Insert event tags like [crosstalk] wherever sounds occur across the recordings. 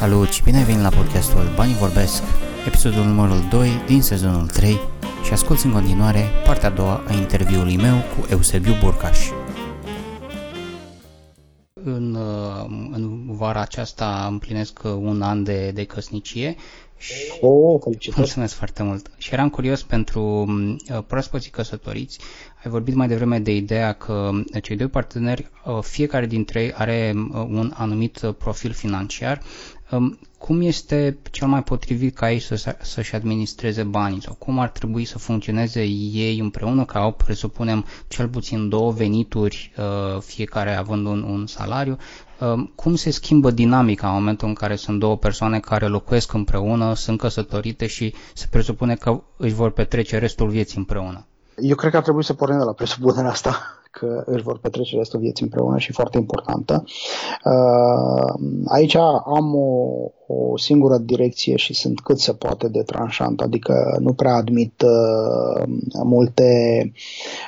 Salut și bine ai venit la podcastul Banii Vorbesc, episodul numărul 2 din sezonul 3 și asculti în continuare partea a doua a interviului meu cu Eusebiu Burcaș. În, în vara aceasta împlinesc un an de, de căsnicie și oh, felicitări. Mulțumesc foarte mult. Și eram curios pentru uh, proaspeții căsătoriți. Ai vorbit mai devreme de ideea că cei doi parteneri, uh, fiecare dintre ei are uh, un anumit profil financiar. Um, cum este cel mai potrivit ca ei să, să-și administreze banii? Sau cum ar trebui să funcționeze ei împreună, ca au, presupunem, cel puțin două venituri, uh, fiecare având un, un salariu, um, cum se schimbă dinamica în momentul în care sunt două persoane care locuiesc împreună, sunt căsătorite și se presupune că își vor petrece restul vieții împreună? Eu cred că ar trebui să pornim de la presupunerea asta că își vor petrece restul vieții împreună și foarte importantă. Uh, aici am o, o singură direcție și sunt cât se poate de tranșant, adică nu prea admit uh, multe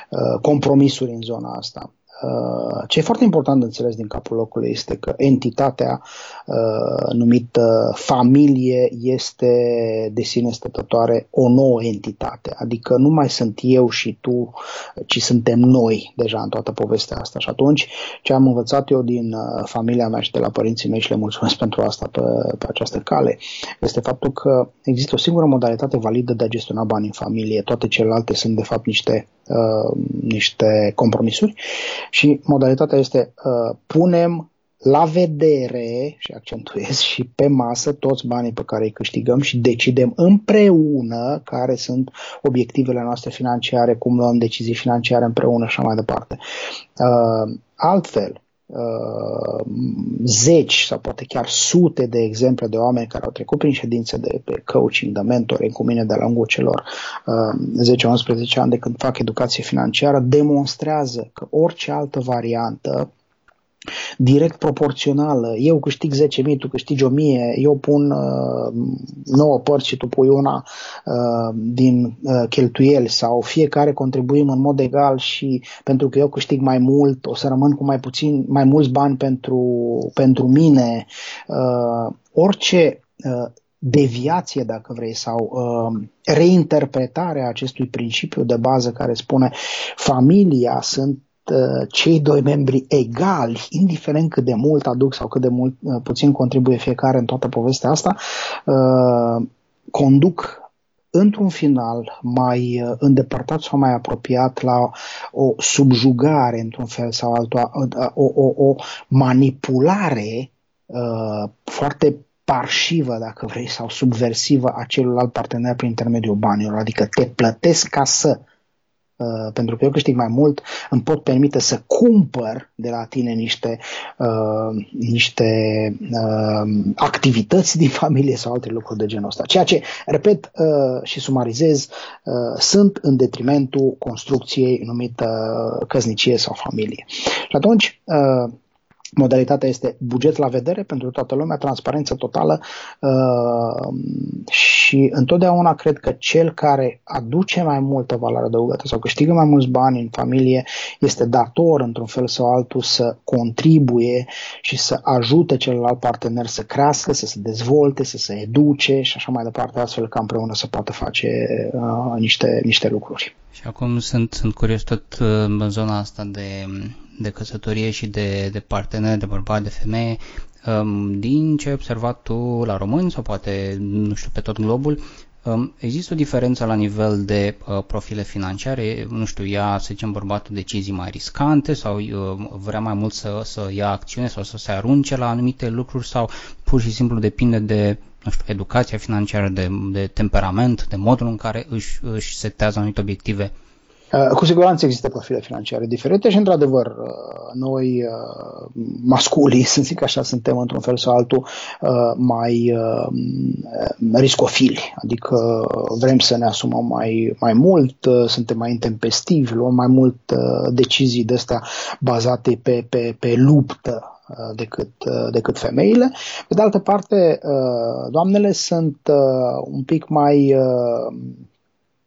uh, compromisuri în zona asta. Uh, ce e foarte important de înțeles din capul locului este că entitatea uh, numită familie este de sine stătătoare o nouă entitate. Adică nu mai sunt eu și tu, ci suntem noi deja în toată povestea asta. Și atunci ce am învățat eu din uh, familia mea și de la părinții mei și le mulțumesc [laughs] pentru asta pe, pe această cale, este faptul că există o singură modalitate validă de a gestiona bani în familie. Toate celelalte sunt de fapt niște uh, niște compromisuri și modalitatea este uh, punem la vedere, și accentuez, și pe masă toți banii pe care îi câștigăm și decidem împreună care sunt obiectivele noastre financiare, cum luăm decizii financiare împreună și așa mai departe. Uh, altfel, Uh, zeci sau poate chiar sute de exemple de oameni care au trecut prin ședințe de pe coaching, de mentoring cu mine de-a lungul celor uh, 10-11 ani de când fac educație financiară, demonstrează că orice altă variantă direct proporțională. Eu câștig 10.000, tu câștigi 1.000, eu pun uh, 9 părți și tu pui una uh, din uh, cheltuieli sau fiecare contribuim în mod egal și pentru că eu câștig mai mult, o să rămân cu mai puțin, mai mulți bani pentru, pentru mine. Uh, orice uh, deviație, dacă vrei, sau uh, reinterpretarea acestui principiu de bază care spune familia sunt Uh, cei doi membri egali, indiferent cât de mult aduc sau cât de mult uh, puțin contribuie fiecare în toată povestea asta, uh, conduc într-un final mai îndepărtat sau mai apropiat la o subjugare într-un fel sau altul, o, o, o manipulare uh, foarte parșivă, dacă vrei, sau subversivă a celuilalt partener prin intermediul banilor, adică te plătesc ca să Uh, pentru că eu câștig mai mult, îmi pot permite să cumpăr de la tine niște, uh, niște uh, activități din familie sau alte lucruri de genul ăsta. Ceea ce, repet uh, și sumarizez, uh, sunt în detrimentul construcției numită căsnicie sau familie. Și atunci, uh, Modalitatea este buget la vedere pentru toată lumea, transparență totală uh, și întotdeauna cred că cel care aduce mai multă valoare adăugată sau câștigă mai mulți bani în familie este dator într-un fel sau altul să contribuie și să ajute celălalt partener să crească, să se dezvolte, să se educe și așa mai departe, astfel ca împreună să poată face uh, niște, niște lucruri. Și acum sunt, sunt curios tot uh, în zona asta de de căsătorie și de, de partener, de bărbat, de femeie, um, din ce ai observat tu la români sau poate, nu știu, pe tot globul, um, există o diferență la nivel de uh, profile financiare, nu știu, ia, să zicem, bărbatul decizii mai riscante sau uh, vrea mai mult să, să ia acțiune sau să se arunce la anumite lucruri sau pur și simplu depinde de nu știu, educația financiară, de, de temperament, de modul în care își, își setează anumite obiective? Uh, cu siguranță există profile financiare diferite și, într-adevăr, uh, noi, uh, masculii, [laughs] să zic așa, suntem într-un fel sau altul mai riscofili, adică vrem să ne asumăm mai, mai mult, suntem mai intempestivi, luăm mai mult decizii de astea bazate pe, pe, pe luptă decât, decât femeile. Pe de altă parte, doamnele sunt un pic mai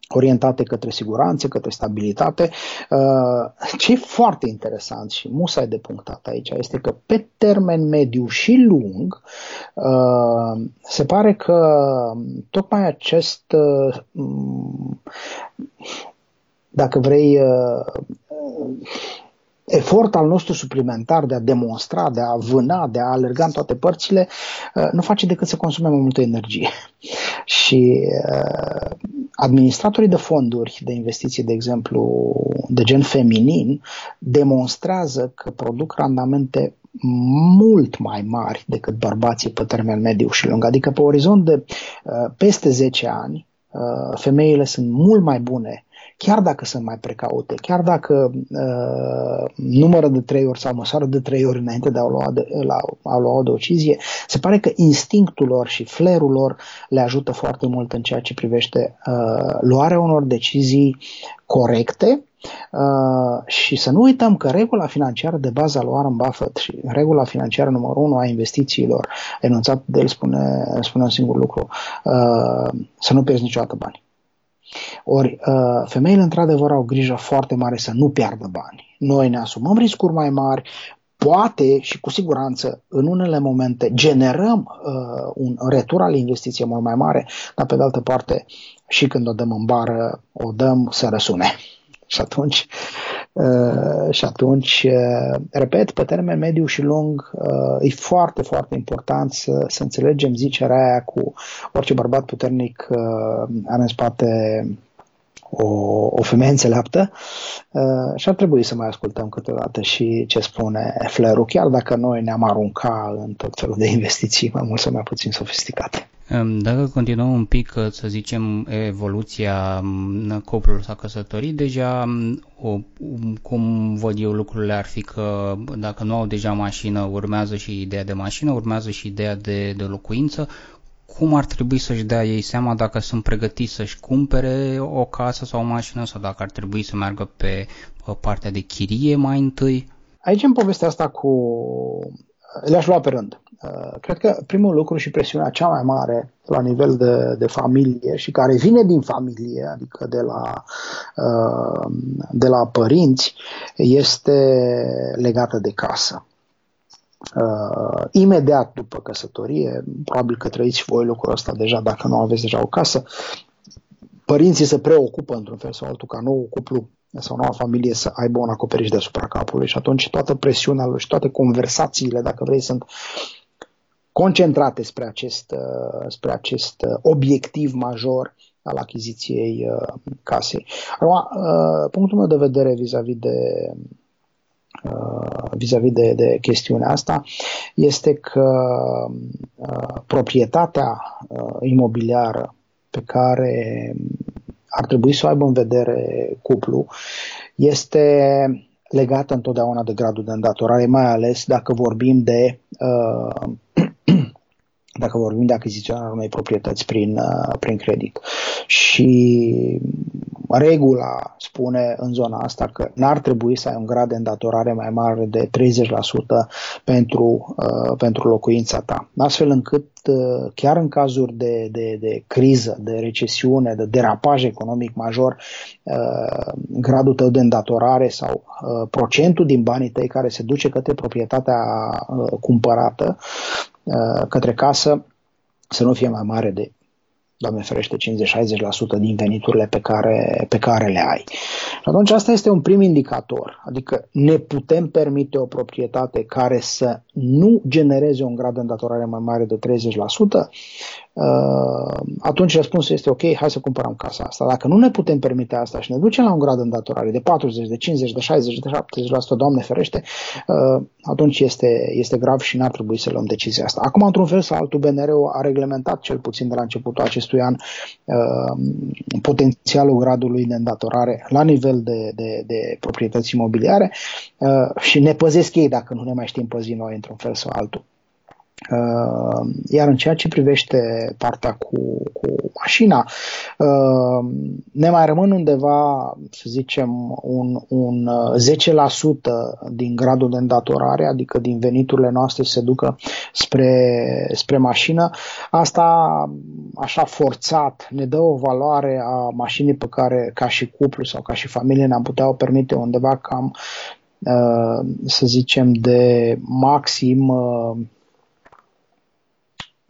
orientate către siguranță, către stabilitate. Uh, ce e foarte interesant și musai de punctat aici este că pe termen mediu și lung uh, se pare că tocmai acest dacă vrei efort al nostru suplimentar de a demonstra, de a vâna, de a alerga în toate părțile, uh, nu face decât să consume mai multă energie. [laughs] Și uh, administratorii de fonduri de investiții, de exemplu, de gen feminin, demonstrează că produc randamente mult mai mari decât bărbații pe termen mediu și lung. Adică pe orizont de uh, peste 10 ani, femeile sunt mult mai bune chiar dacă sunt mai precaute, chiar dacă uh, numără de trei ori sau măsoară de trei ori înainte de a lua, de, la, a lua o decizie, se pare că instinctul lor și flerul lor le ajută foarte mult în ceea ce privește uh, luarea unor decizii corecte Uh, și să nu uităm că regula financiară de bază a Warren Buffett și regula financiară numărul unu a investițiilor, enunțat de el spune, spune un singur lucru, uh, să nu pierzi niciodată bani. Ori uh, femeile într-adevăr au grijă foarte mare să nu piardă bani. Noi ne asumăm riscuri mai mari, poate și cu siguranță în unele momente generăm uh, un retur al investiției mult mai mare, dar pe de altă parte și când o dăm în bară, o dăm să răsune. Și atunci Uh, și atunci, uh, repet, pe termen mediu și lung, uh, e foarte, foarte important să, să înțelegem zicerea aia cu orice bărbat puternic are în spate o, o femeie înțeleaptă uh, și ar trebui să mai ascultăm câteodată și ce spune Fleru, chiar dacă noi ne-am arunca în tot felul de investiții mai mult sau mai puțin sofisticate. Dacă continuăm un pic, să zicem, evoluția cuplului sau căsătorii, deja o, cum văd eu lucrurile ar fi că dacă nu au deja mașină, urmează și ideea de mașină, urmează și ideea de, de locuință, cum ar trebui să-și dea ei seama dacă sunt pregătiți să-și cumpere o casă sau o mașină sau dacă ar trebui să meargă pe partea de chirie mai întâi? Aici, în povestea asta cu... Le-aș lua pe rând. Uh, cred că primul lucru și presiunea cea mai mare la nivel de, de familie și care vine din familie, adică de la, uh, de la părinți, este legată de casă. Uh, imediat după căsătorie, probabil că trăiți voi lucrul ăsta deja dacă nu aveți deja o casă, părinții se preocupă într-un fel sau altul ca nou cuplu sau noua familie să aibă un acoperiș deasupra capului și atunci toată presiunea lui și toate conversațiile, dacă vrei, sunt concentrate spre acest, uh, spre acest uh, obiectiv major al achiziției uh, casei. Acum, punctul meu de vedere vis-a-vis de vis-a-vis de, de chestiunea asta este că proprietatea imobiliară pe care ar trebui să o aibă în vedere cuplu este legată întotdeauna de gradul de îndatorare, mai ales dacă vorbim de uh, [clears throat] dacă vorbim de achiziționarea unei proprietăți prin, uh, prin credit. Și regula spune în zona asta că n-ar trebui să ai un grad de îndatorare mai mare de 30% pentru, uh, pentru locuința ta. Astfel încât uh, chiar în cazuri de, de, de criză, de recesiune, de derapaj economic major, uh, gradul tău de îndatorare sau uh, procentul din banii tăi care se duce către proprietatea uh, cumpărată Uh, către casă să nu fie mai mare de Doamne ferește, 50-60% din veniturile pe care, pe care le ai. Și atunci asta este un prim indicator, adică ne putem permite o proprietate care să nu genereze un grad de îndatorare mai mare de 30%, Uh, atunci răspunsul este ok, hai să cumpărăm casa asta. Dacă nu ne putem permite asta și ne ducem la un grad de îndatorare de 40, de 50, de 60, de 70%, Doamne ferește, uh, atunci este, este grav și n-ar trebui să luăm decizia asta. Acum, într-un fel sau altul, BNR-ul a reglementat cel puțin de la începutul acestui an uh, potențialul gradului de îndatorare la nivel de, de, de proprietăți imobiliare și ne păzesc ei dacă nu ne mai știm păzi noi într-un fel sau altul. Uh, iar în ceea ce privește partea cu, cu mașina, uh, ne mai rămân undeva, să zicem, un, un 10% uh, din gradul de îndatorare, adică din veniturile noastre se ducă spre, spre mașină. Asta, așa forțat, ne dă o valoare a mașinii pe care, ca și cuplu sau ca și familie, ne-am putea o permite undeva cam, să zicem, de maxim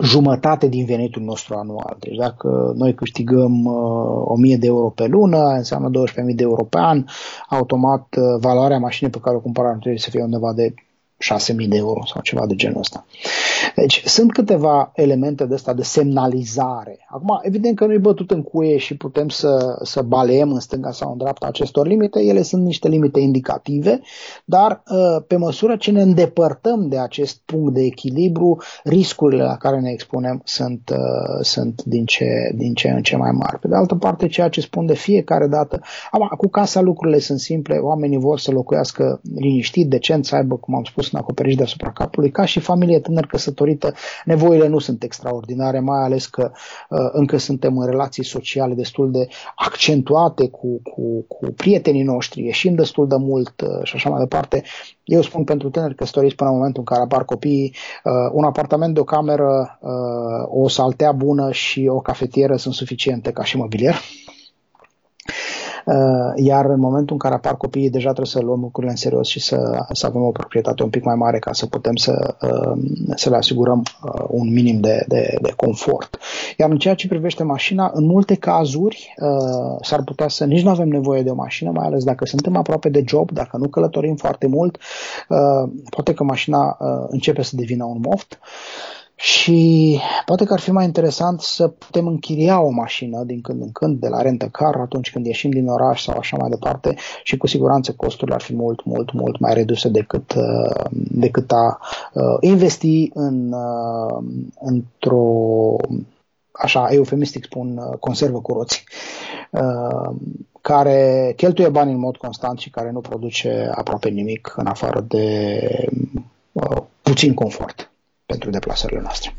jumătate din venitul nostru anual. Deci dacă noi câștigăm uh, 1000 de euro pe lună, înseamnă 12.000 de euro pe an, automat uh, valoarea mașinii pe care o cumpărăm trebuie să fie undeva de 6.000 de euro sau ceva de genul ăsta. Deci sunt câteva elemente de asta de semnalizare. Acum, evident că nu-i bătut în cuie și putem să, să baleem în stânga sau în dreapta acestor limite. Ele sunt niște limite indicative, dar uh, pe măsură ce ne îndepărtăm de acest punct de echilibru, riscurile la care ne expunem sunt, uh, sunt din, ce, din ce în ce mai mari. Pe de altă parte, ceea ce spun de fiecare dată, acum, cu casa lucrurile sunt simple, oamenii vor să locuiască liniștit, decent, să aibă, cum am spus, un acoperiș deasupra capului, ca și familie tânăr căsătorită, nevoile nu sunt extraordinare, mai ales că uh, încă suntem în relații sociale destul de accentuate cu, cu, cu prietenii noștri, ieșim destul de mult uh, și așa mai departe. Eu spun pentru tânări căsătoriți până în momentul în care apar copiii, uh, un apartament de o cameră, uh, o saltea bună și o cafetieră sunt suficiente ca și mobilier. Uh, iar în momentul în care apar copiii, deja trebuie să luăm lucrurile în serios și să, să avem o proprietate un pic mai mare ca să putem să, uh, să le asigurăm uh, un minim de, de, de confort. Iar în ceea ce privește mașina, în multe cazuri s-ar putea să nici nu avem nevoie de o mașină, mai ales dacă suntem aproape de job, dacă nu călătorim foarte mult, poate că mașina începe să devină un moft. Și poate că ar fi mai interesant să putem închiria o mașină din când în când de la rentă car atunci când ieșim din oraș sau așa mai departe și cu siguranță costurile ar fi mult, mult, mult mai reduse decât, uh, decât a uh, investi în, uh, într-o, așa eufemistic spun, conservă cu roți care cheltuie bani în mod constant și care nu produce aproape nimic în afară de puțin confort pentru deplasările noastre.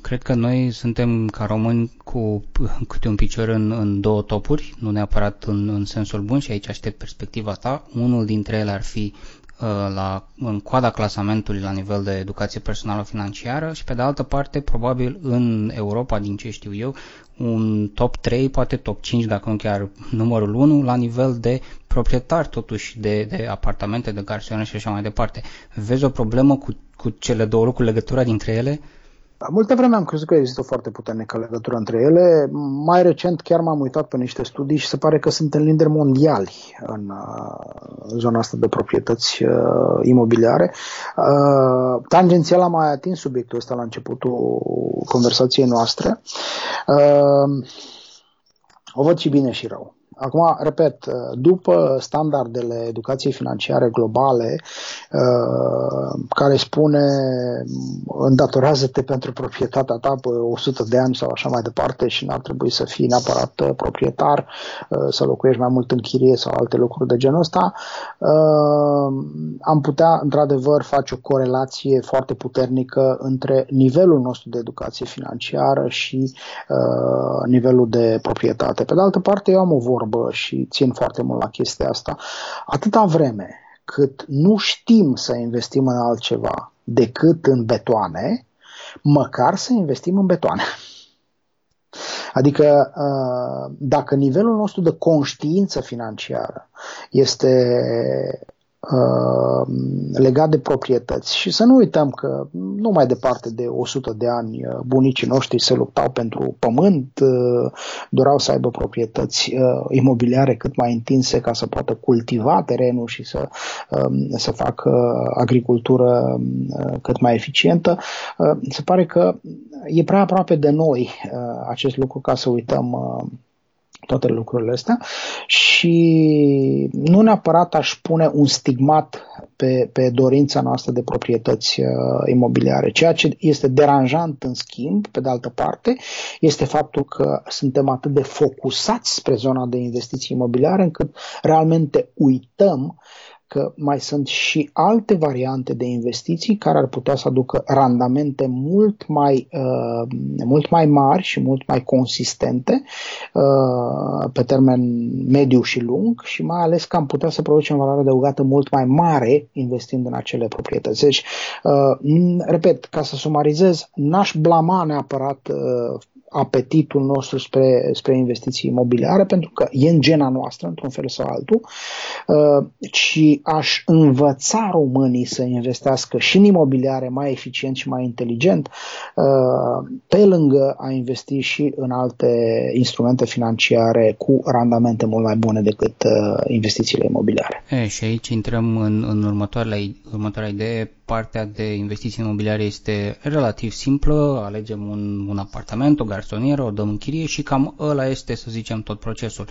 Cred că noi suntem ca români cu câte un picior în, în două topuri, nu neapărat în, în sensul bun și aici aștept perspectiva ta. Unul dintre ele ar fi uh, la, în coada clasamentului la nivel de educație personală financiară și pe de altă parte probabil în Europa, din ce știu eu, un top 3, poate top 5 dacă nu chiar numărul 1 la nivel de proprietar totuși de, de apartamente, de garsoane și așa mai departe. Vezi o problemă cu cu cele două lucruri, legătura dintre ele? Da, multă vreme am crezut că există o foarte puternică legătură între ele. Mai recent chiar m-am uitat pe niște studii și se pare că sunt în lideri mondiali în uh, zona asta de proprietăți uh, imobiliare. Uh, tangențial am mai atins subiectul ăsta la începutul conversației noastre. Uh, o văd și bine și rău. Acum, repet, după standardele educației financiare globale, uh, care spune îndatorează-te pentru proprietatea ta pe 100 de ani sau așa mai departe și n-ar trebui să fii neapărat uh, proprietar, uh, să locuiești mai mult în chirie sau alte lucruri de genul ăsta, am putea, într-adevăr, face o corelație foarte puternică între nivelul nostru de educație financiară și nivelul de proprietate. Pe de altă parte, eu am o vorbă vorbă și țin foarte mult la chestia asta. Atâta vreme cât nu știm să investim în altceva decât în betoane, măcar să investim în betoane. Adică uh, dacă nivelul nostru de conștiință financiară este Uh, legat de proprietăți. Și să nu uităm că nu mai departe de 100 de ani uh, bunicii noștri se luptau pentru pământ, uh, doreau să aibă proprietăți imobiliare cât mai întinse ca să poată cultiva terenul și să, um, să facă agricultură cât mai eficientă. Se pare că e prea aproape de noi acest lucru ca să uităm toate lucrurile astea și nu neapărat aș pune un stigmat pe, pe dorința noastră de proprietăți uh, imobiliare. Ceea ce este deranjant în schimb, pe de altă parte, este faptul că suntem atât de focusați spre zona de investiții imobiliare încât realmente uităm că mai sunt și alte variante de investiții care ar putea să aducă randamente mult mai, uh, mult mai mari și mult mai consistente uh, pe termen mediu și lung și mai ales că am putea să producem valoare adăugată mult mai mare investind în acele proprietăți. Deci, uh, repet, ca să sumarizez, n-aș blama neapărat uh, apetitul nostru spre, spre investiții imobiliare, pentru că e în gena noastră, într-un fel sau altul, uh, ci aș învăța românii să investească și în imobiliare mai eficient și mai inteligent, uh, pe lângă a investi și în alte instrumente financiare cu randamente mult mai bune decât uh, investițiile imobiliare. E, și aici intrăm în, în următoarea, următoarea idee, partea de investiții imobiliare este relativ simplă, alegem un, un apartament, o garsonieră, o dăm în chirie și cam ăla este, să zicem, tot procesul.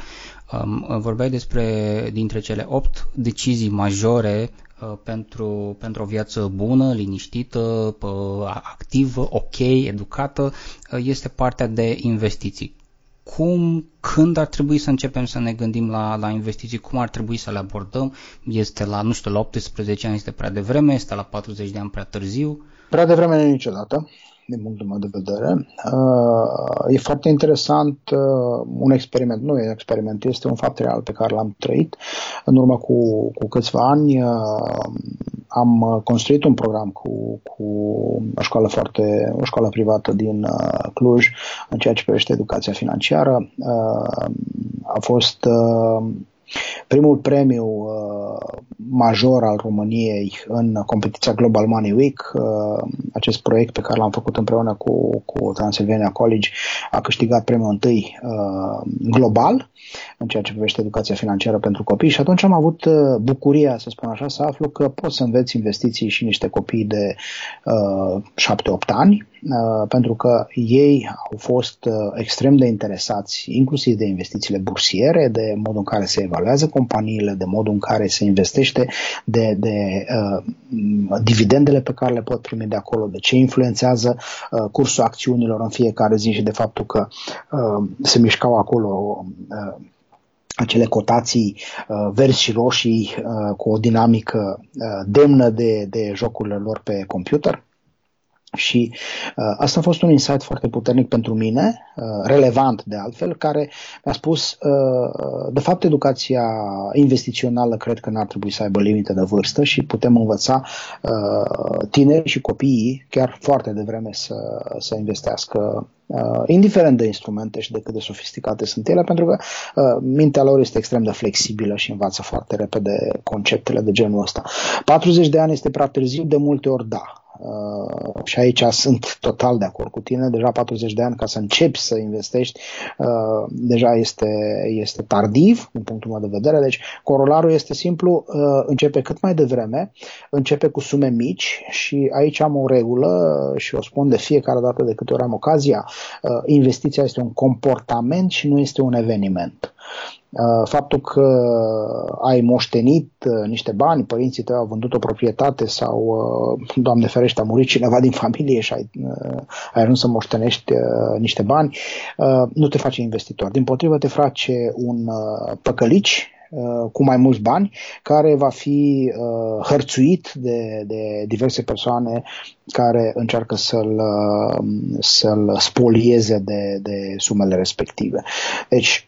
Um, vorbeai despre, dintre cele 8 decizii majore uh, pentru, pentru o viață bună, liniștită, uh, activă, ok, educată, uh, este partea de investiții cum, când ar trebui să începem să ne gândim la, la investiții, cum ar trebui să le abordăm, este la, nu știu, la 18 ani este prea devreme, este la 40 de ani prea târziu? Prea devreme nu niciodată, din punctul meu de vedere. Uh, e foarte interesant uh, un experiment, nu e un experiment, este un fapt real pe care l-am trăit. În urmă cu, cu câțiva ani uh, am uh, construit un program cu, cu o școală foarte, o școală privată din uh, Cluj în ceea ce privește educația financiară. Uh, a fost uh, primul premiu uh, major al României în competiția Global Money Week. Uh, acest proiect pe care l-am făcut împreună cu, cu Transylvania College a câștigat premiul întâi uh, global în ceea ce privește educația financiară pentru copii și atunci am avut uh, bucuria, să spun așa, să aflu că poți să înveți investiții și niște copii de uh, 7-8 ani Uh, pentru că ei au fost uh, extrem de interesați inclusiv de investițiile bursiere, de modul în care se evaluează companiile, de modul în care se investește, de, de uh, dividendele pe care le pot primi de acolo, de ce influențează uh, cursul acțiunilor în fiecare zi și de faptul că uh, se mișcau acolo uh, acele cotații uh, verzi și roșii uh, cu o dinamică uh, demnă de, de jocurile lor pe computer. Și uh, asta a fost un insight foarte puternic pentru mine, uh, relevant de altfel, care mi-a spus, uh, de fapt, educația investițională cred că n-ar trebui să aibă limite de vârstă și putem învăța uh, tineri și copiii chiar foarte devreme să, să investească Uh, indiferent de instrumente și de cât de sofisticate sunt ele, pentru că uh, mintea lor este extrem de flexibilă și învață foarte repede conceptele de genul ăsta. 40 de ani este prea târziu, de multe ori da. Uh, și aici sunt total de acord cu tine, deja 40 de ani ca să începi să investești, uh, deja este, este tardiv din punctul meu de vedere, deci corolarul este simplu, uh, începe cât mai devreme, începe cu sume mici și aici am o regulă și o spun de fiecare dată de câte ori am ocazia, uh, investiția este un comportament și nu este un eveniment. Uh, faptul că ai moștenit uh, niște bani, părinții tăi au vândut o proprietate sau, uh, Doamne ferește, a murit cineva din familie și ai, ai ajuns să moștenești niște bani, nu te face investitor. Din potrivă te face un păcălici cu mai mulți bani, care va fi uh, hărțuit de, de diverse persoane care încearcă să-l, uh, să-l spolieze de, de sumele respective. Deci,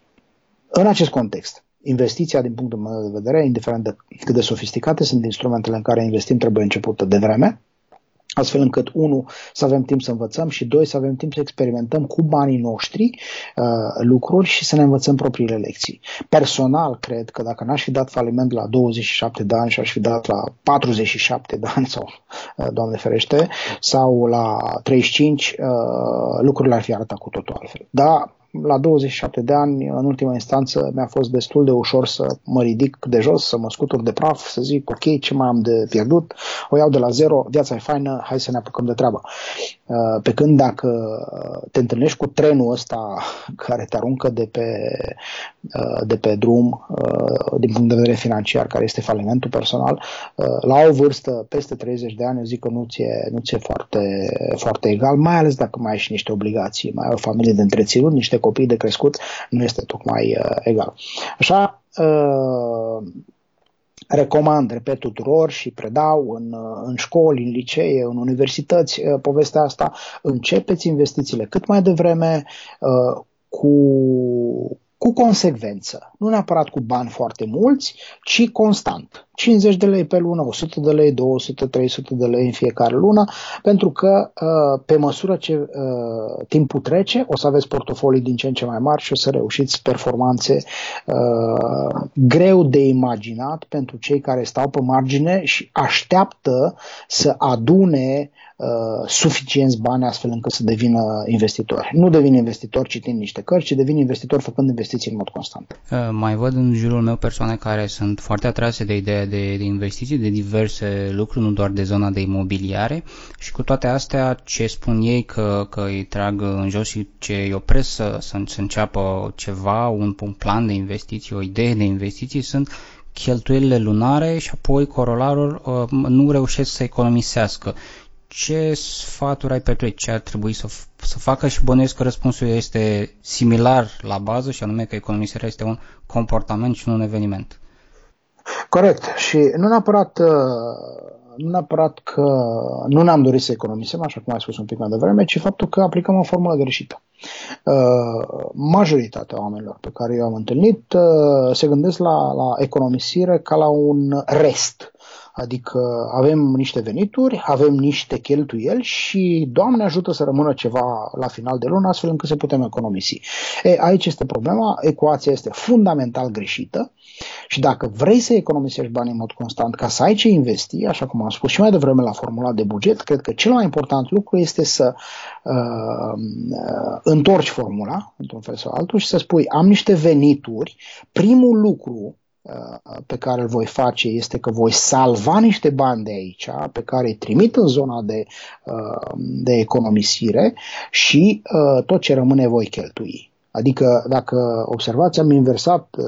în acest context, investiția din punctul meu de vedere, indiferent de cât de sofisticate sunt instrumentele în care investim, trebuie începută de vreme, astfel încât, unu, să avem timp să învățăm și, doi, să avem timp să experimentăm cu banii noștri uh, lucruri și să ne învățăm propriile lecții. Personal, cred că dacă n-aș fi dat faliment la 27 de ani și aș fi dat la 47 de ani [laughs] sau, uh, Doamne ferește, sau la 35, uh, lucrurile ar fi arătat cu totul altfel. Da, la 27 de ani, în ultima instanță, mi-a fost destul de ușor să mă ridic de jos, să mă scutur de praf, să zic, ok, ce mai am de pierdut, o iau de la zero, viața e faină, hai să ne apucăm de treabă. Uh, pe când dacă te întâlnești cu trenul ăsta [laughs] care te aruncă de pe, uh, de pe drum, uh, din punct de vedere financiar, care este falimentul personal, la o vârstă peste 30 de ani, eu zic că nu ți-e, nu ți-e foarte, foarte egal, mai ales dacă mai ai și niște obligații, mai ai o familie de întreținut, niște copii de crescut, nu este tocmai egal. Așa, recomand, repet, tuturor și predau în, în școli, în licee, în universități povestea asta. Începeți investițiile cât mai devreme, cu cu consecvență, nu neapărat cu bani foarte mulți, ci constant. 50 de lei pe lună, 100 de lei, 200, 300 de lei în fiecare lună, pentru că uh, pe măsură ce uh, timpul trece, o să aveți portofolii din ce în ce mai mari și o să reușiți performanțe uh, greu de imaginat pentru cei care stau pe margine și așteaptă să adune Uh, suficienți bani astfel încât să devină investitori. Nu devin investitor citind niște cărți, ci devin investitor făcând investiții în mod constant. Uh, mai văd în jurul meu persoane care sunt foarte atrase de ideea de, de investiții, de diverse lucruri, nu doar de zona de imobiliare și cu toate astea ce spun ei că, că îi trag în jos și ce îi opresc să, să, să înceapă ceva, un, un plan de investiții, o idee de investiții sunt cheltuielile lunare și apoi corolarul uh, nu reușesc să economisească ce sfaturi ai pentru ei? Ce ar trebui să, să facă? Și bănuiesc că răspunsul este similar la bază și anume că economisirea este un comportament și nu un eveniment. Corect. Și nu neapărat, uh, nu neapărat că nu ne-am dorit să economisim, așa cum ai spus un pic mai devreme, ci faptul că aplicăm o formulă greșită. Uh, majoritatea oamenilor pe care eu am întâlnit uh, se gândesc la, la economisire ca la un rest Adică avem niște venituri, avem niște cheltuieli și Doamne ajută să rămână ceva la final de lună astfel încât să putem economisi. E, aici este problema, ecuația este fundamental greșită și dacă vrei să economisești bani în mod constant ca să ai ce investi, așa cum am spus și mai devreme la formula de buget, cred că cel mai important lucru este să uh, uh, întorci formula, într-un fel sau altul, și să spui am niște venituri, primul lucru Uh, pe care îl voi face este că voi salva niște bani de aici, pe care îi trimit în zona de, uh, de economisire și uh, tot ce rămâne voi cheltui. Adică, dacă observați, am inversat uh,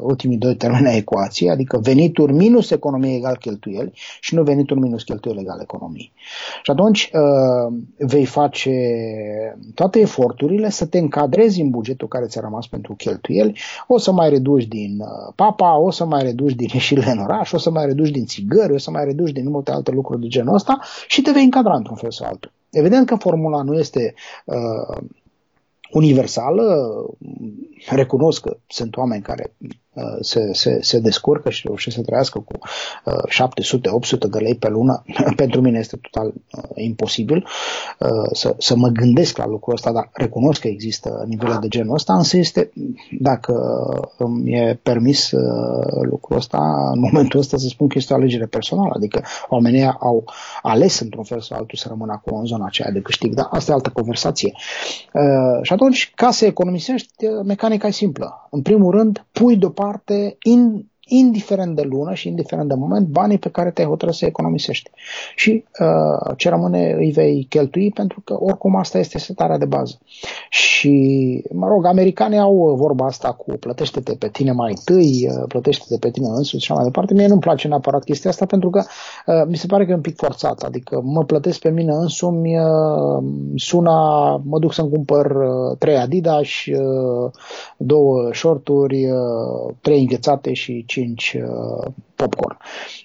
ultimii doi termeni a ecuației, adică venituri minus economie egal cheltuieli și nu venituri minus cheltuieli egal economie. Și atunci uh, vei face toate eforturile să te încadrezi în bugetul care ți-a rămas pentru cheltuieli, o să mai reduci din uh, papa, o să mai reduci din ieșirile în oraș, o să mai reduci din țigări, o să mai reduci din multe alte lucruri de genul ăsta și te vei încadra într-un fel sau altul. Evident că formula nu este uh, universală. Recunosc că sunt oameni care uh, se, se, se descurcă și reușesc să trăiască cu 700-800 uh, de lei pe lună. [laughs] Pentru mine este total uh, imposibil să, să mă gândesc la lucrul ăsta, dar recunosc că există nivele de genul ăsta, însă este, dacă îmi e permis lucrul ăsta, în momentul ăsta să spun că este o alegere personală, adică oamenii au ales într-un fel sau altul să rămână acolo în zona aceea de câștig, dar asta e altă conversație. Și atunci, ca să economisești, mecanica e simplă. În primul rând, pui deoparte in, indiferent de lună și indiferent de moment, banii pe care te-ai hotărât să economisești. Și uh, ce rămâne îi vei cheltui pentru că oricum asta este setarea de bază. Și, mă rog, americanii au vorba asta cu plătește-te pe tine mai întâi, uh, plătește-te pe tine însuți și așa mai departe. Mie nu-mi place neapărat chestia asta pentru că uh, mi se pare că e un pic forțat. Adică mă plătesc pe mine însumi, uh, suna, mă duc să-mi cumpăr uh, trei Adidas, uh, două shorturi, uh, trei înghețate și 5 uh, popcorn.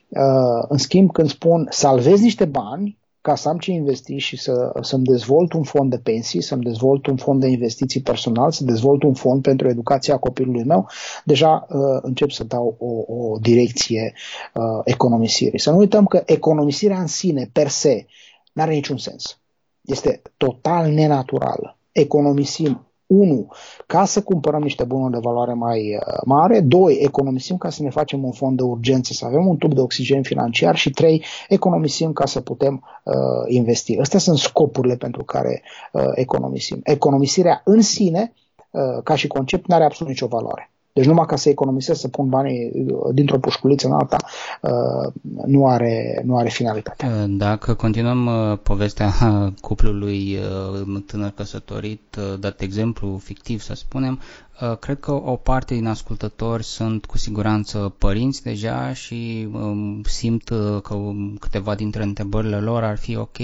Uh, în schimb, când spun salvez niște bani ca să am ce investi și să, să-mi dezvolt un fond de pensii, să-mi dezvolt un fond de investiții personal, să dezvolt un fond pentru educația copilului meu, deja uh, încep să dau o, o direcție uh, economisirii. Să nu uităm că economisirea în sine, per se, nu are niciun sens. Este total nenaturală. Economisim 1. Ca să cumpărăm niște bunuri de valoare mai uh, mare. 2. Economisim ca să ne facem un fond de urgență, să avem un tub de oxigen financiar. Și 3. Economisim ca să putem uh, investi. Astea sunt scopurile pentru care uh, economisim. Economisirea în sine, uh, ca și concept, nu are absolut nicio valoare. Deci numai ca să economisesc, să pun banii uh, dintr-o pușculiță în alta, uh, nu are, nu are finalitate. Uh, dacă continuăm povestea cuplului tânăr căsătorit, dat exemplu fictiv să spunem, cred că o parte din ascultători sunt cu siguranță părinți deja și um, simt că câteva dintre întrebările lor ar fi ok,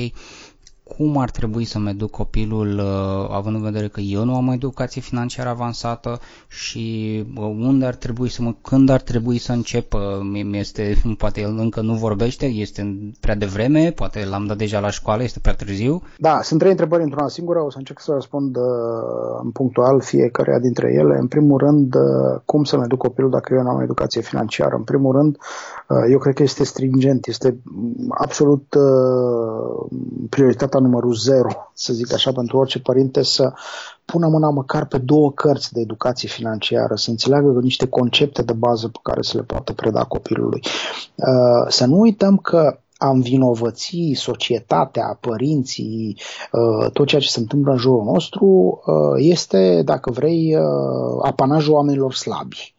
cum ar trebui să-mi educ copilul, uh, având în vedere că eu nu am o educație financiară avansată și uh, unde ar trebui să mă, când ar trebui să încep, este, [laughs] poate el încă nu vorbește, este prea devreme, poate l-am dat deja la școală, este prea târziu? Da, sunt trei întrebări într-una singură, o să încerc să răspund uh, în punctual fiecare dintre ele. În primul rând, uh, cum să-mi educ copilul dacă eu nu am educație financiară? În primul rând, uh, eu cred că este stringent, este absolut uh, prioritatea numărul zero, să zic așa, pentru orice părinte să pună mâna măcar pe două cărți de educație financiară, să înțeleagă niște concepte de bază pe care să le poată preda copilului. Uh, să nu uităm că a învinovăți societatea, părinții, tot ceea ce se întâmplă în jurul nostru este, dacă vrei, apanajul oamenilor slabi.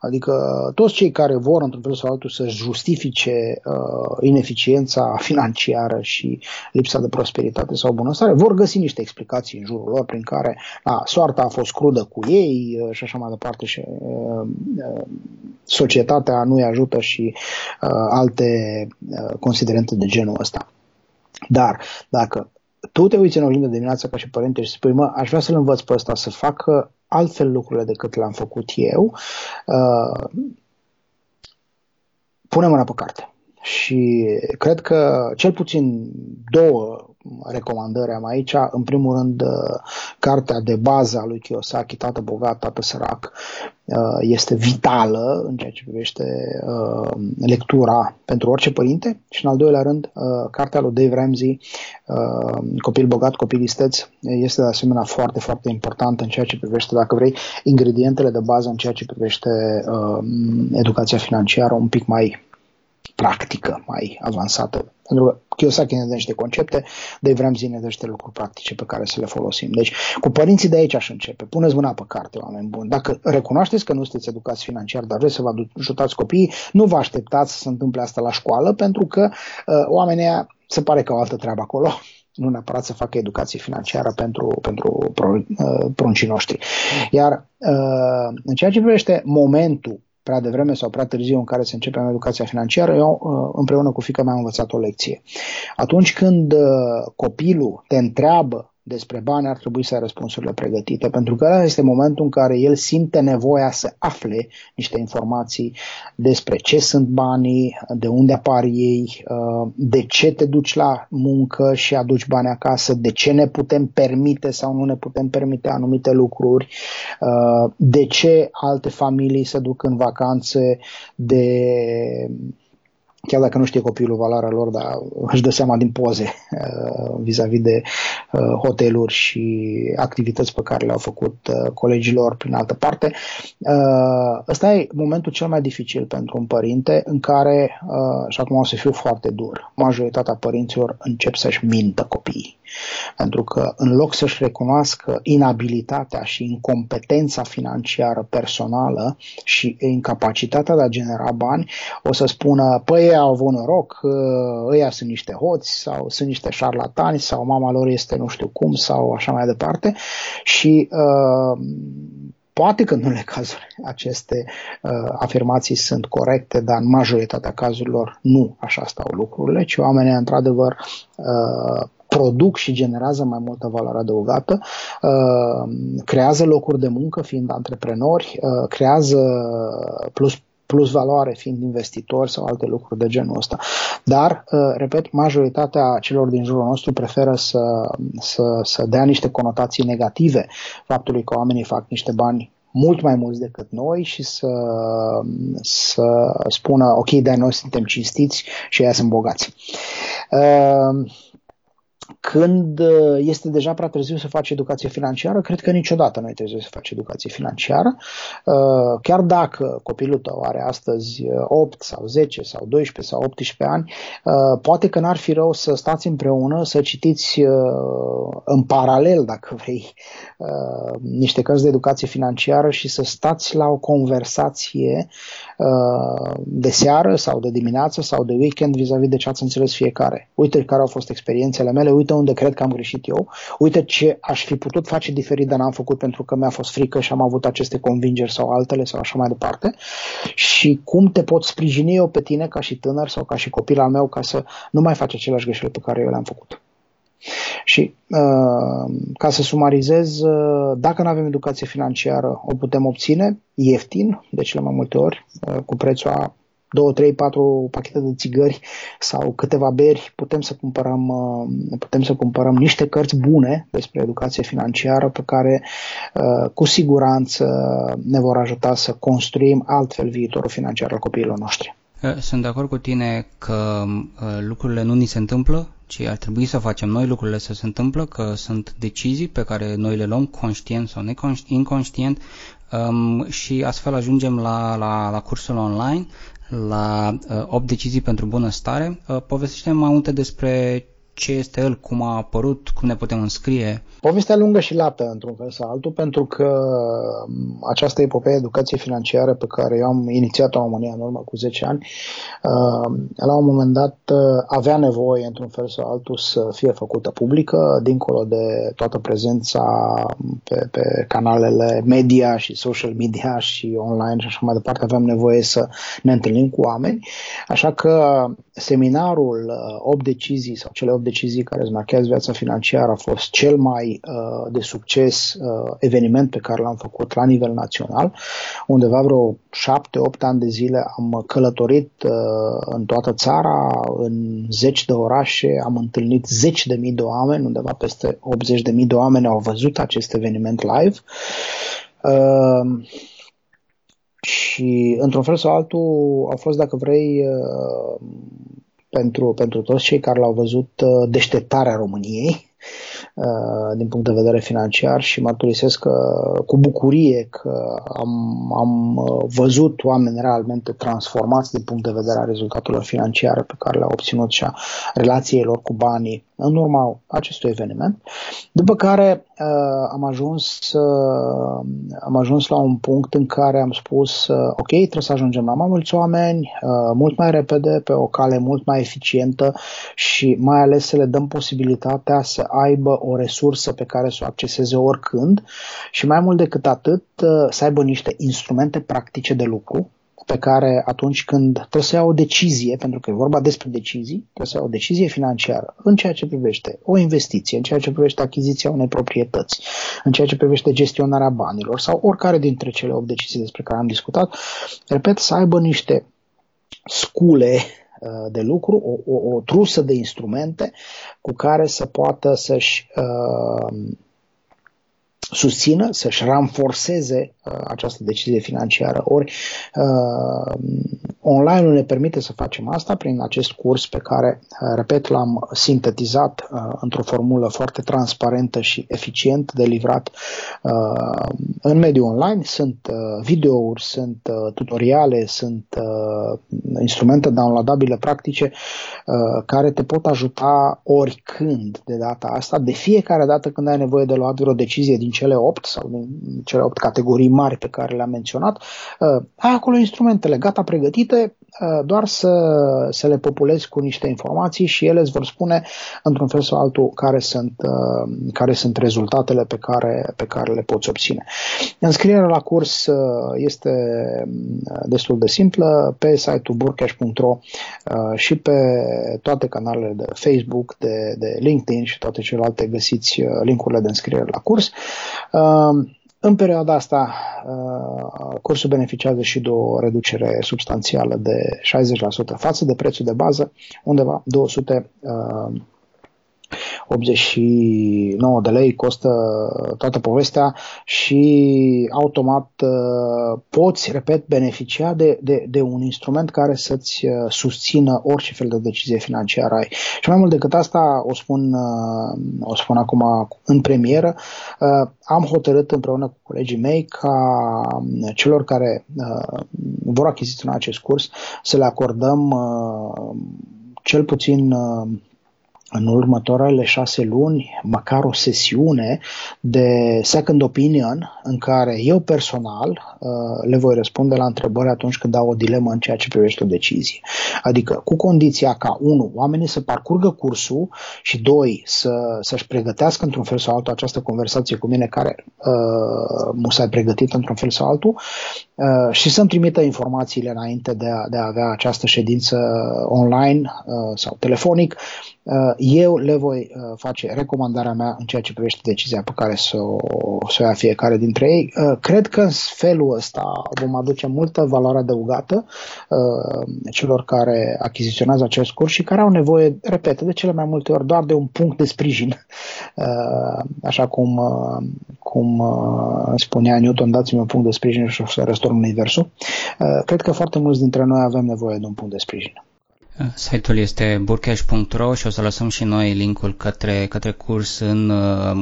Adică toți cei care vor într-un fel sau altul să justifice uh, ineficiența financiară și lipsa de prosperitate sau bunăstare, vor găsi niște explicații în jurul lor prin care a, soarta a fost crudă cu ei uh, și așa mai departe și uh, uh, societatea nu-i ajută și uh, alte uh, considerente de genul ăsta. Dar dacă tu te uiți în oglindă dimineața ca și părinte și spui, mă, aș vrea să-l învăț pe ăsta să facă altfel lucrurile decât le-am făcut eu, uh, pune mâna pe carte. Și cred că cel puțin două recomandări am aici. În primul rând, uh, cartea de bază a lui Kiyosaki, Tată bogat, Tată sărac, uh, este vitală în ceea ce privește uh, lectura pentru orice părinte. Și în al doilea rând, cartea lui Dave Ramsey, Copil bogat, copil isteț, este de asemenea foarte, foarte importantă în ceea ce privește, dacă vrei, ingredientele de bază în ceea ce privește educația financiară un pic mai practică, mai avansată. Pentru că Kiyosaki ne dă niște concepte, de vrem zi ne dă niște lucruri practice pe care să le folosim. Deci, cu părinții de aici aș începe. Puneți mâna pe carte, oameni buni. Dacă recunoașteți că nu sunteți educați financiar, dar vreți să vă ajutați copiii, nu vă așteptați să se întâmple asta la școală, pentru că uh, oamenii se pare că au altă treabă acolo [laughs] nu neapărat să facă educație financiară pentru, pentru uh, pruncii noștri. Iar uh, în ceea ce privește momentul prea devreme sau prea târziu în care se începe educația financiară, eu uh, împreună cu fica mea am învățat o lecție. Atunci când uh, copilul te întreabă despre bani, ar trebui să ai răspunsurile pregătite, pentru că ăla este momentul în care el simte nevoia să afle niște informații despre ce sunt banii, de unde apar ei, uh, de ce te duci la muncă și aduci bani acasă, de ce ne putem permite sau nu ne putem permite anumite lucruri, uh, de ce alte familii se duc în vacanțe, de chiar dacă nu știe copilul valoarea lor, dar își dă seama din poze [laughs] uh, vis-a-vis de uh, hoteluri și activități pe care le-au făcut uh, colegilor prin altă parte. Ăsta e momentul cel mai dificil pentru un părinte în care, și acum o să fiu foarte dur, majoritatea părinților încep să-și mintă copiii. Pentru că în loc să-și recunoască inabilitatea și incompetența financiară personală și incapacitatea de a genera bani, o să spună, păi ei au avut noroc, ăia sunt niște hoți sau sunt niște șarlatani sau mama lor este nu știu cum sau așa mai departe. Și uh, Poate că în unele cazuri aceste uh, afirmații sunt corecte, dar în majoritatea cazurilor nu așa stau lucrurile, ci oamenii într-adevăr uh, produc și generează mai multă valoare adăugată, uh, creează locuri de muncă fiind antreprenori, uh, creează plus plus valoare fiind investitori sau alte lucruri de genul ăsta. Dar, uh, repet, majoritatea celor din jurul nostru preferă să, să, să dea niște conotații negative faptului că oamenii fac niște bani mult mai mulți decât noi și să, să spună ok, dar noi suntem cinstiți și ei sunt bogați. Uh, când uh, este deja prea târziu să faci educație financiară, cred că niciodată nu e târziu să faci educație financiară. Uh, chiar dacă copilul tău are astăzi 8 uh, sau 10 sau 12 sau 18 ani, poate că n-ar fi rău să stați împreună, să citiți în paralel, dacă vrei, niște cărți de educație financiară și să stați la o conversație de seară sau de dimineață sau de weekend vis-a-vis de ce ați înțeles fiecare. Uite care au fost experiențele mele, uite unde cred că am greșit eu, uite ce aș fi putut face diferit, dar n-am făcut pentru că mi-a fost frică și am avut aceste convingeri sau altele sau așa mai departe și cum te pot sprijini eu pe tine ca și tânăr sau ca și copil al meu ca să nu mai faci aceleași greșeli pe care eu le-am făcut. Și ca să sumarizez, dacă nu avem educație financiară, o putem obține ieftin, de cele mai multe ori, cu prețul a 2, 3, 4 pachete de țigări sau câteva beri, putem să cumpărăm, uh, putem să cumpărăm niște cărți bune despre educație financiară pe care uh, cu siguranță ne vor ajuta să construim altfel viitorul financiar al copiilor noștri. Uh, sunt de acord cu tine că lucrurile nu ni se întâmplă, ci ar trebui să facem noi lucrurile să se întâmplă, că sunt decizii pe care noi le luăm conștient sau inconștient um, și astfel ajungem la, la, la cursul online la uh, 8 decizii pentru bunăstare. Uh, povestește mai multe despre ce este el, cum a apărut, cum ne putem înscrie? Povestea lungă și lată, într-un fel sau altul, pentru că um, această epopee educație financiară pe care eu am inițiat-o în România în urmă cu 10 ani, um, la un moment dat uh, avea nevoie, într-un fel sau altul, să fie făcută publică, dincolo de toată prezența pe, pe canalele media și social media și online și așa mai departe, aveam nevoie să ne întâlnim cu oameni. Așa că seminarul 8 uh, decizii sau cele 8 decizii care îți marchează viața financiară a fost cel mai uh, de succes uh, eveniment pe care l-am făcut la nivel național. Undeva vreo 7-8 ani de zile am călătorit uh, în toată țara, în zeci de orașe, am întâlnit zeci de mii de oameni, undeva peste 80 de mii de oameni au văzut acest eveniment live. Uh, și într-un fel sau altul a fost, dacă vrei, uh, pentru, pentru toți cei care l-au văzut uh, deșteptarea României uh, din punct de vedere financiar și mărturisesc că cu bucurie că am, am uh, văzut oameni realmente transformați din punct de vedere a rezultatelor financiare pe care le-au obținut și a relației lor cu banii în urma acestui eveniment. După care uh, am, ajuns, uh, am ajuns la un punct în care am spus uh, ok, trebuie să ajungem la mai mulți oameni, uh, mult mai repede, pe o cale mult mai eficientă și mai ales să le dăm posibilitatea să aibă o resursă pe care să o acceseze oricând și mai mult decât atât uh, să aibă niște instrumente practice de lucru pe care atunci când trebuie să ia o decizie, pentru că e vorba despre decizii, trebuie să ia o decizie financiară în ceea ce privește o investiție, în ceea ce privește achiziția unei proprietăți, în ceea ce privește gestionarea banilor sau oricare dintre cele 8 decizii despre care am discutat, repet, să aibă niște scule uh, de lucru, o, o, o trusă de instrumente cu care să poată să-și uh, susțină, să-și ranforceze uh, această decizie financiară. Ori uh, online-ul ne permite să facem asta prin acest curs pe care, uh, repet, l-am sintetizat uh, într-o formulă foarte transparentă și eficient de livrat uh, în mediul online. Sunt uh, videouri, sunt uh, tutoriale, sunt uh, instrumente downloadabile practice uh, care te pot ajuta oricând de data asta, de fiecare dată când ai nevoie de luat vreo decizie din cele 8 sau din cele 8 categorii mari pe care le-am menționat, uh, ai acolo instrumentele gata pregătite, uh, doar să, să le populezi cu niște informații și ele îți vor spune într-un fel sau altul care sunt, uh, care sunt rezultatele pe care, pe care le poți obține. Înscrierea la curs este destul de simplă pe site-ul burcash.ro și pe toate canalele de Facebook, de, de LinkedIn și toate celelalte găsiți linkurile de înscriere la curs. Um, în perioada asta, uh, cursul beneficiază și de o reducere substanțială de 60% față de prețul de bază, undeva 200 89 de lei costă toată povestea și automat uh, poți, repet, beneficia de, de, de un instrument care să-ți uh, susțină orice fel de decizie financiară ai. Și mai mult decât asta, o spun, uh, o spun acum în premieră, am hotărât împreună cu colegii mei ca celor care vor achiziționa acest curs să le acordăm cel puțin în următoarele șase luni măcar o sesiune de second opinion în care eu personal uh, le voi răspunde la întrebări atunci când dau o dilemă în ceea ce privește o decizie. Adică cu condiția ca, unu, oamenii să parcurgă cursul și, doi, să, să-și pregătească într-un fel sau altul această conversație cu mine care uh, mu s-a pregătit într-un fel sau altul uh, și să-mi trimită informațiile înainte de a, de a avea această ședință online uh, sau telefonic uh, eu le voi uh, face recomandarea mea în ceea ce privește decizia pe care să o, să o ia fiecare dintre ei. Cred că în felul ăsta vom aduce multă valoare adăugată celor care achiziționează acest curs și care au nevoie, repet, de cele mai multe ori doar de un punct de sprijin. Așa cum, cum spunea Newton, dați-mi un punct de sprijin și o să restaur universul. Cred că foarte mulți dintre noi avem nevoie de un punct de sprijin. Site-ul este burcash.ro și o să lăsăm și noi linkul către, către curs în,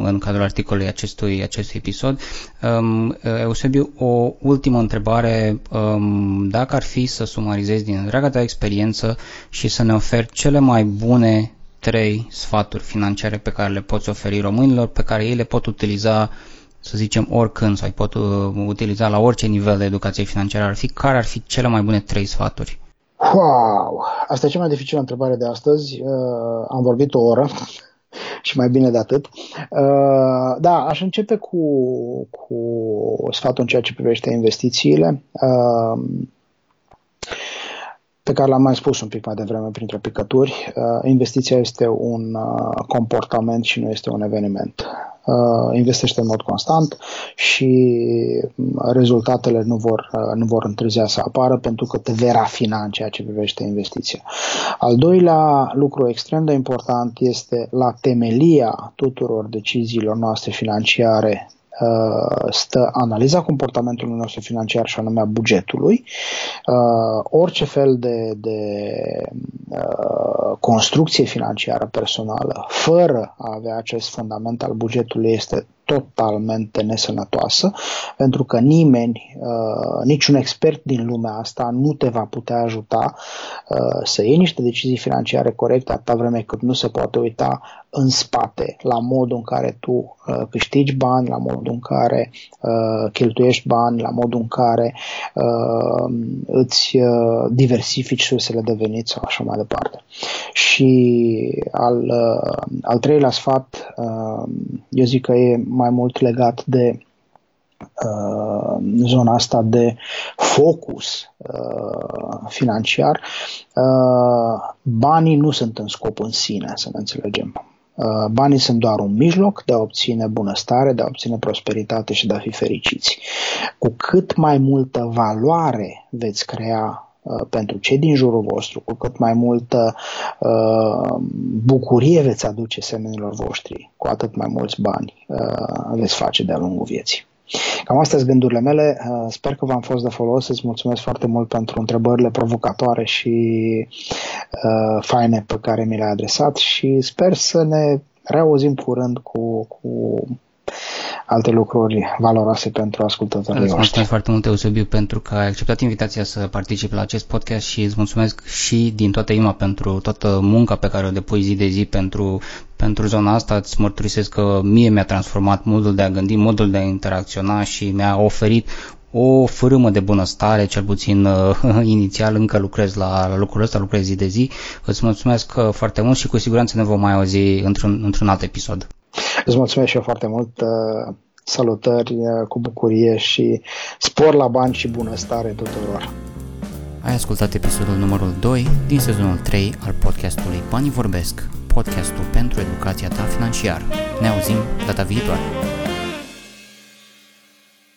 în cadrul articolului acestui, acestui episod. Um, Eusebiu, o ultimă întrebare. Um, dacă ar fi să sumarizezi din întreaga ta experiență și să ne oferi cele mai bune trei sfaturi financiare pe care le poți oferi românilor, pe care ei le pot utiliza să zicem, oricând sau pot uh, utiliza la orice nivel de educație financiară ar fi, care ar fi cele mai bune trei sfaturi? Wow! Asta e cea mai dificilă întrebare de astăzi. Uh, am vorbit o oră [laughs] și mai bine de atât. Uh, da, aș începe cu, cu sfatul în ceea ce privește investițiile. Uh, pe care l-am mai spus un pic mai devreme printre picături, uh, investiția este un uh, comportament și nu este un eveniment. Uh, investește în mod constant și rezultatele nu vor, nu vor întârzia să apară pentru că te vei rafina în ceea ce privește investiția. Al doilea lucru extrem de important este la temelia tuturor deciziilor noastre financiare Uh, stă analiza comportamentului nostru financiar și anume a bugetului. Uh, orice fel de, de uh, construcție financiară personală fără a avea acest fundament al bugetului este totalmente nesănătoasă, pentru că nimeni, uh, niciun expert din lumea asta nu te va putea ajuta uh, să iei niște decizii financiare corecte atâta vreme cât nu se poate uita în spate la modul în care tu uh, câștigi bani, la modul în care uh, cheltuiești bani, la modul în care uh, îți uh, diversifici sursele de venit sau așa mai departe. Și al, uh, al treilea sfat, uh, eu zic că e mai mult legat de uh, zona asta de focus uh, financiar. Uh, banii nu sunt în scop în sine, să ne înțelegem. Uh, banii sunt doar un mijloc de a obține bunăstare, de a obține prosperitate și de a fi fericiți. Cu cât mai multă valoare veți crea Uh, pentru cei din jurul vostru, cu cât mai multă uh, bucurie veți aduce semenilor voștri, cu atât mai mulți bani uh, veți face de-a lungul vieții. Cam astea sunt gândurile mele. Uh, sper că v-am fost de folos. Îți mulțumesc foarte mult pentru întrebările provocatoare și uh, faine pe care mi le-ai adresat și sper să ne reauzim curând cu, cu alte lucruri valoroase pentru ascultătorii Îți mulțumesc foarte mult, Eusebiu, pentru că ai acceptat invitația să participi la acest podcast și îți mulțumesc și din toată inima pentru toată munca pe care o depui zi de zi pentru, pentru zona asta. Îți mărturisesc că mie mi-a transformat modul de a gândi, modul de a interacționa și mi-a oferit o fărâmă de bunăstare, cel puțin uh, [laughs] inițial încă lucrez la, la lucrul ăsta, lucrez zi de zi. Îți mulțumesc uh, foarte mult și cu siguranță ne vom mai auzi într-un, într-un alt episod. Îți mulțumesc și eu foarte mult. Uh, salutări uh, cu bucurie și spor la bani și bunăstare tuturor. Ai ascultat episodul numărul 2 din sezonul 3 al podcastului Banii Vorbesc, podcastul pentru educația ta financiară. Ne auzim data viitoare!